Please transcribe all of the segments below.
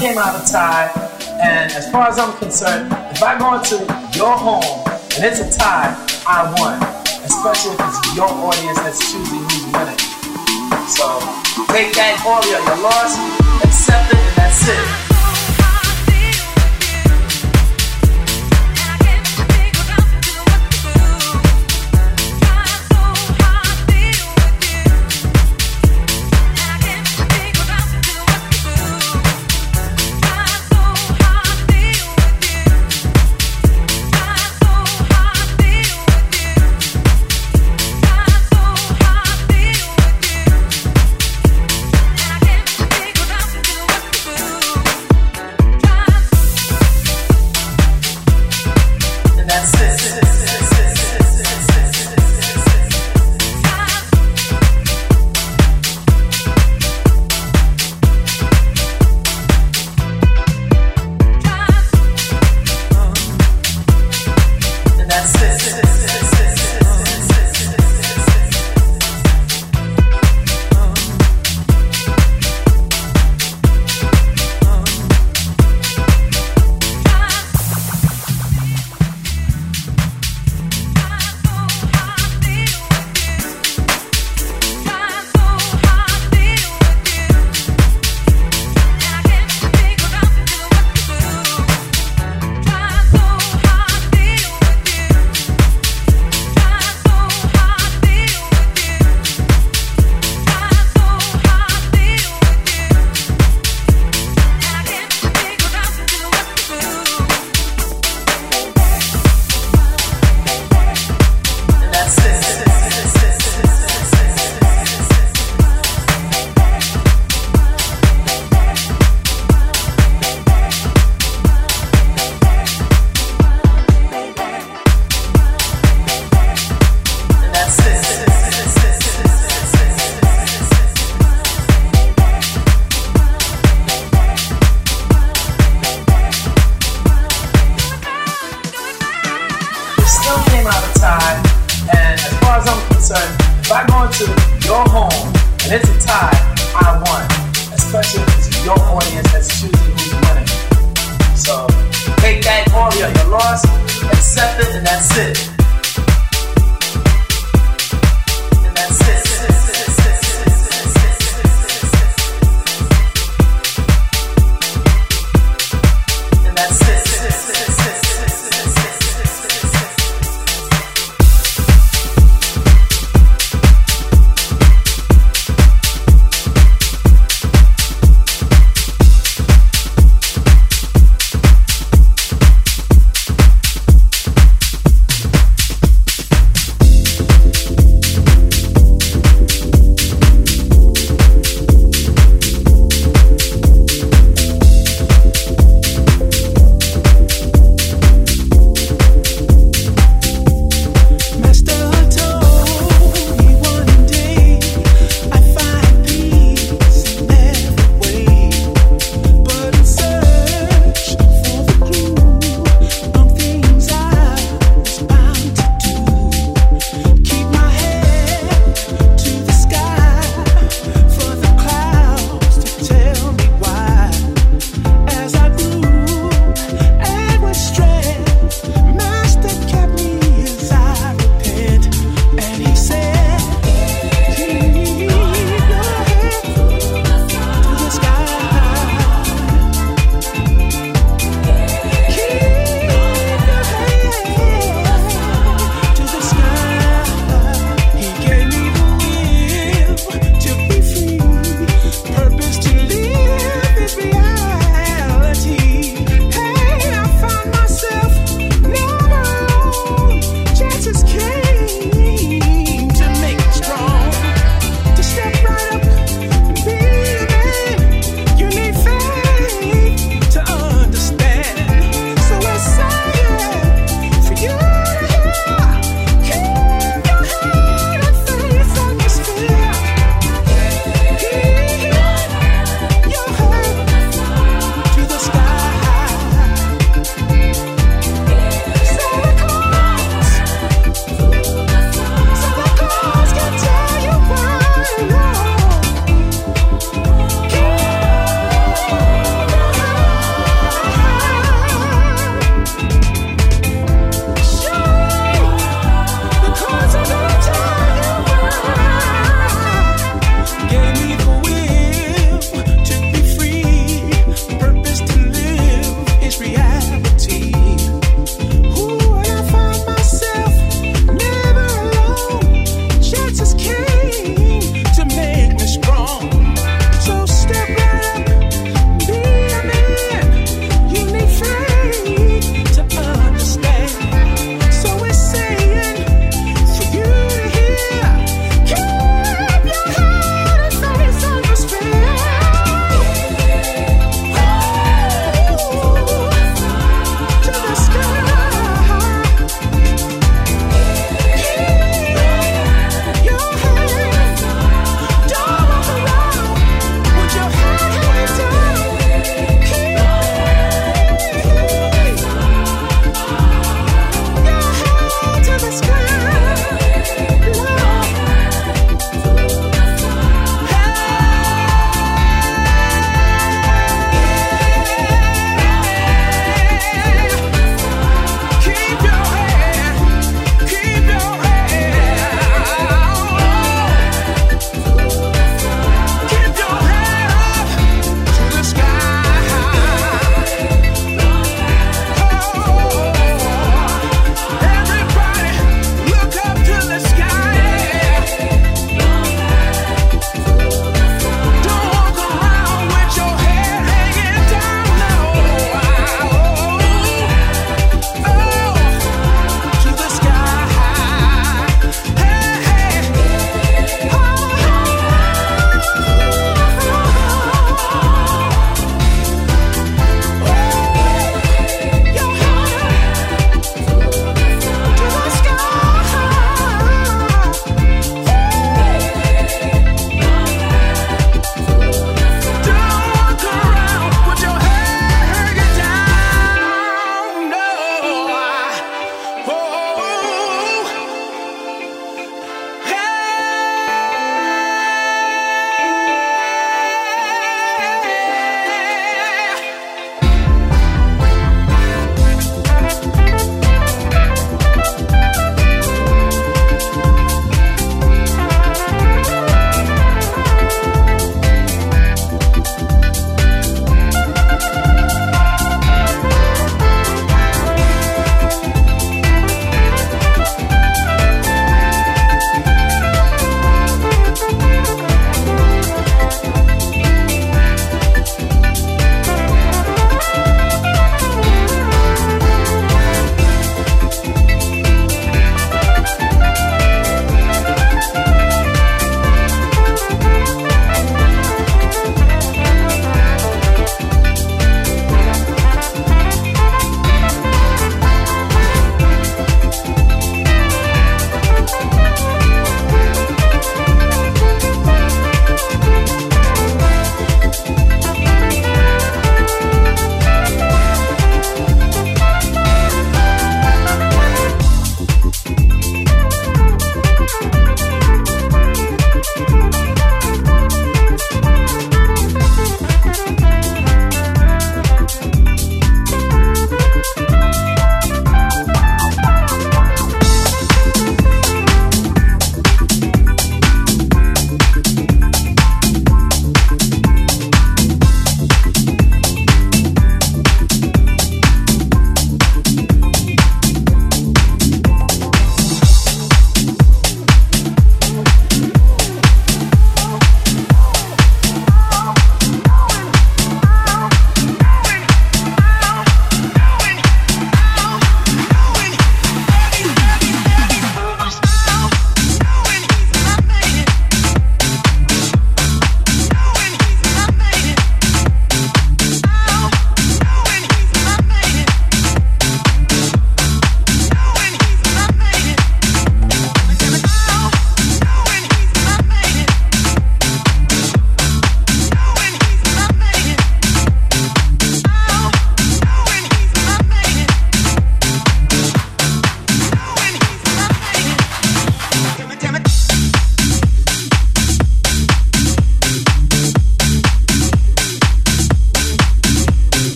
came out of tie. And as far as I'm concerned, if I go into your home and it's a tie, I won. Especially if it's your audience that's choosing who's winning. So take that all your, your loss, accept it, and that's it.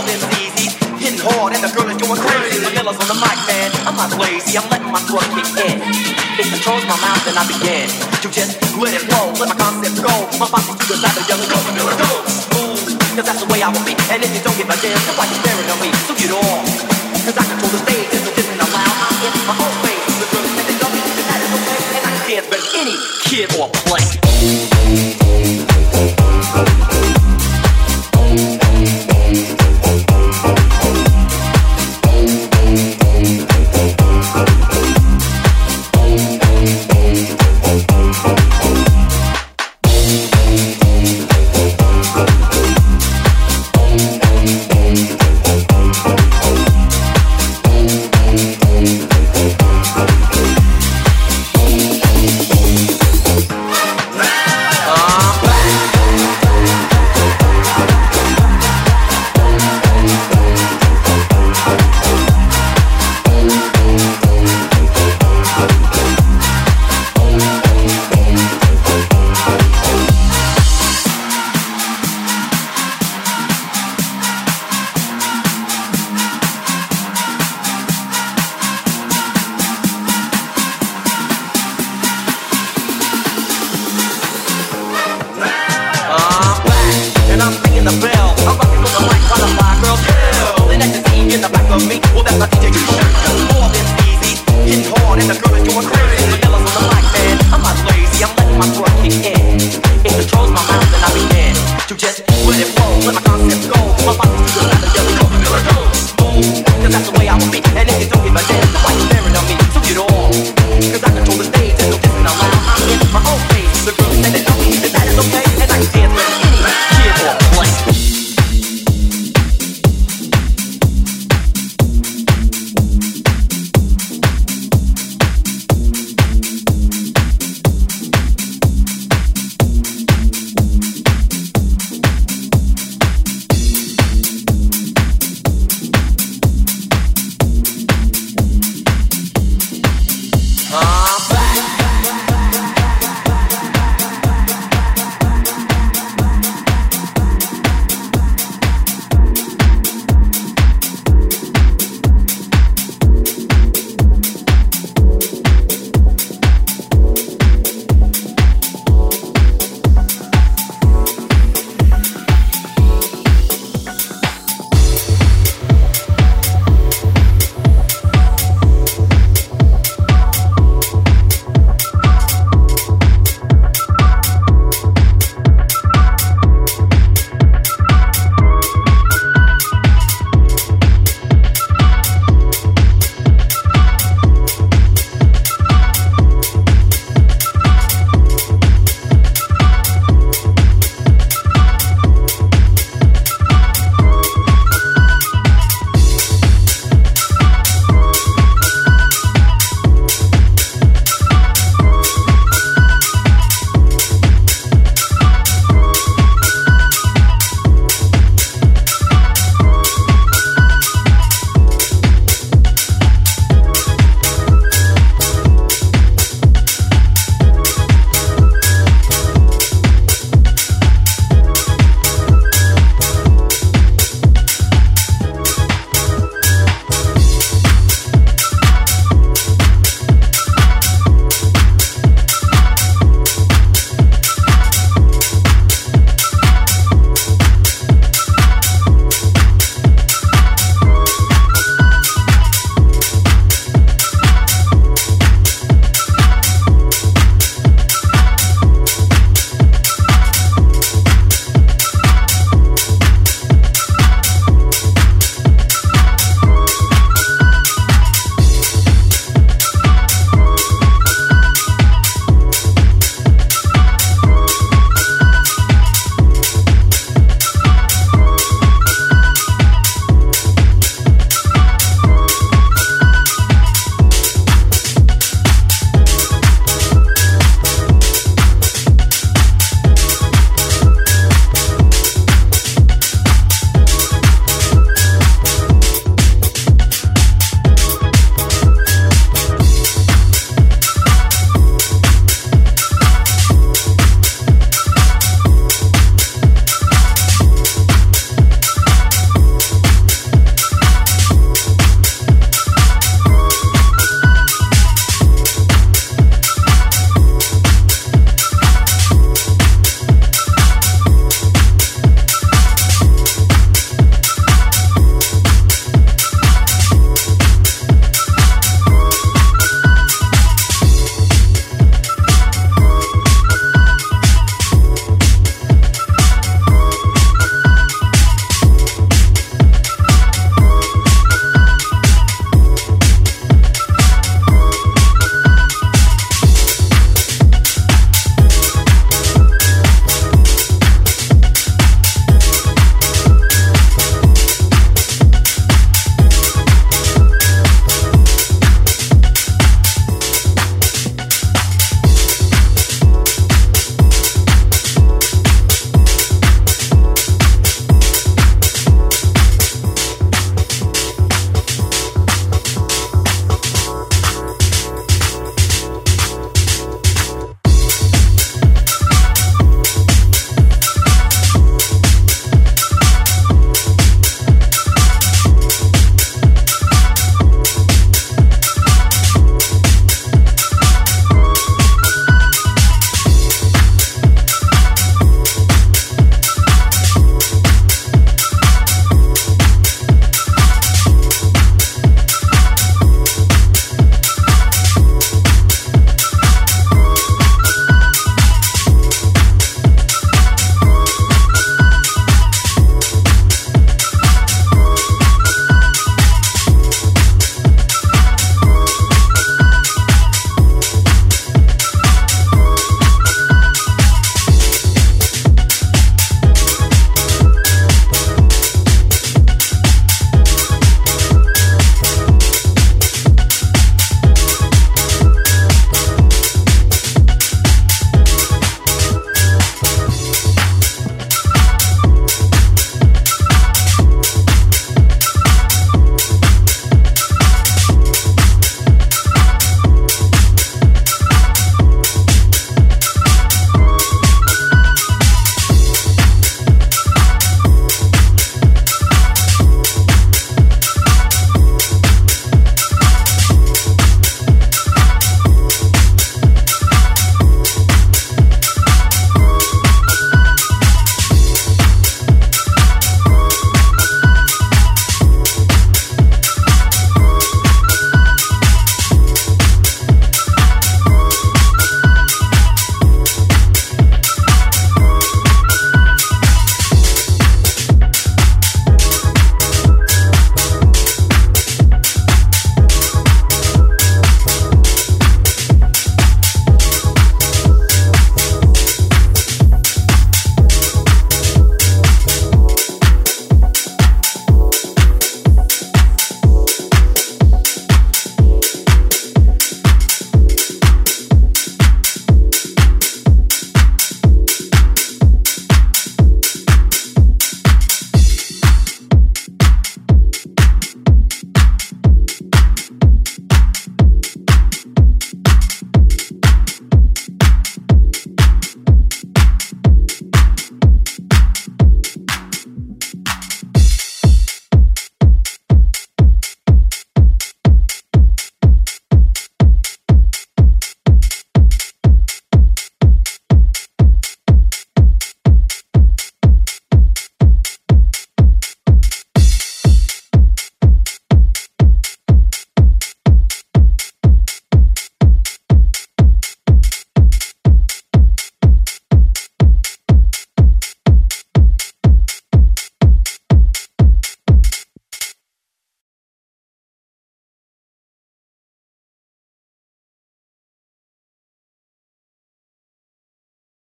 All them easy. Hitting hard and the girl is going crazy. Manila's on the mic, man. I'm not lazy. I'm letting my throat kick in. It controls my mouth and I begin to just let it flow. Let my concept go. My body's to the side of and go. Vanilla go. Smooth. Cause that's the way I will be. And if you don't dance, it's like you're staring at me. So get off. Cause I control the stage. It's a different allowed. I'm in my own face. The say they love me. And that is okay. And I can dance better than any kid or play.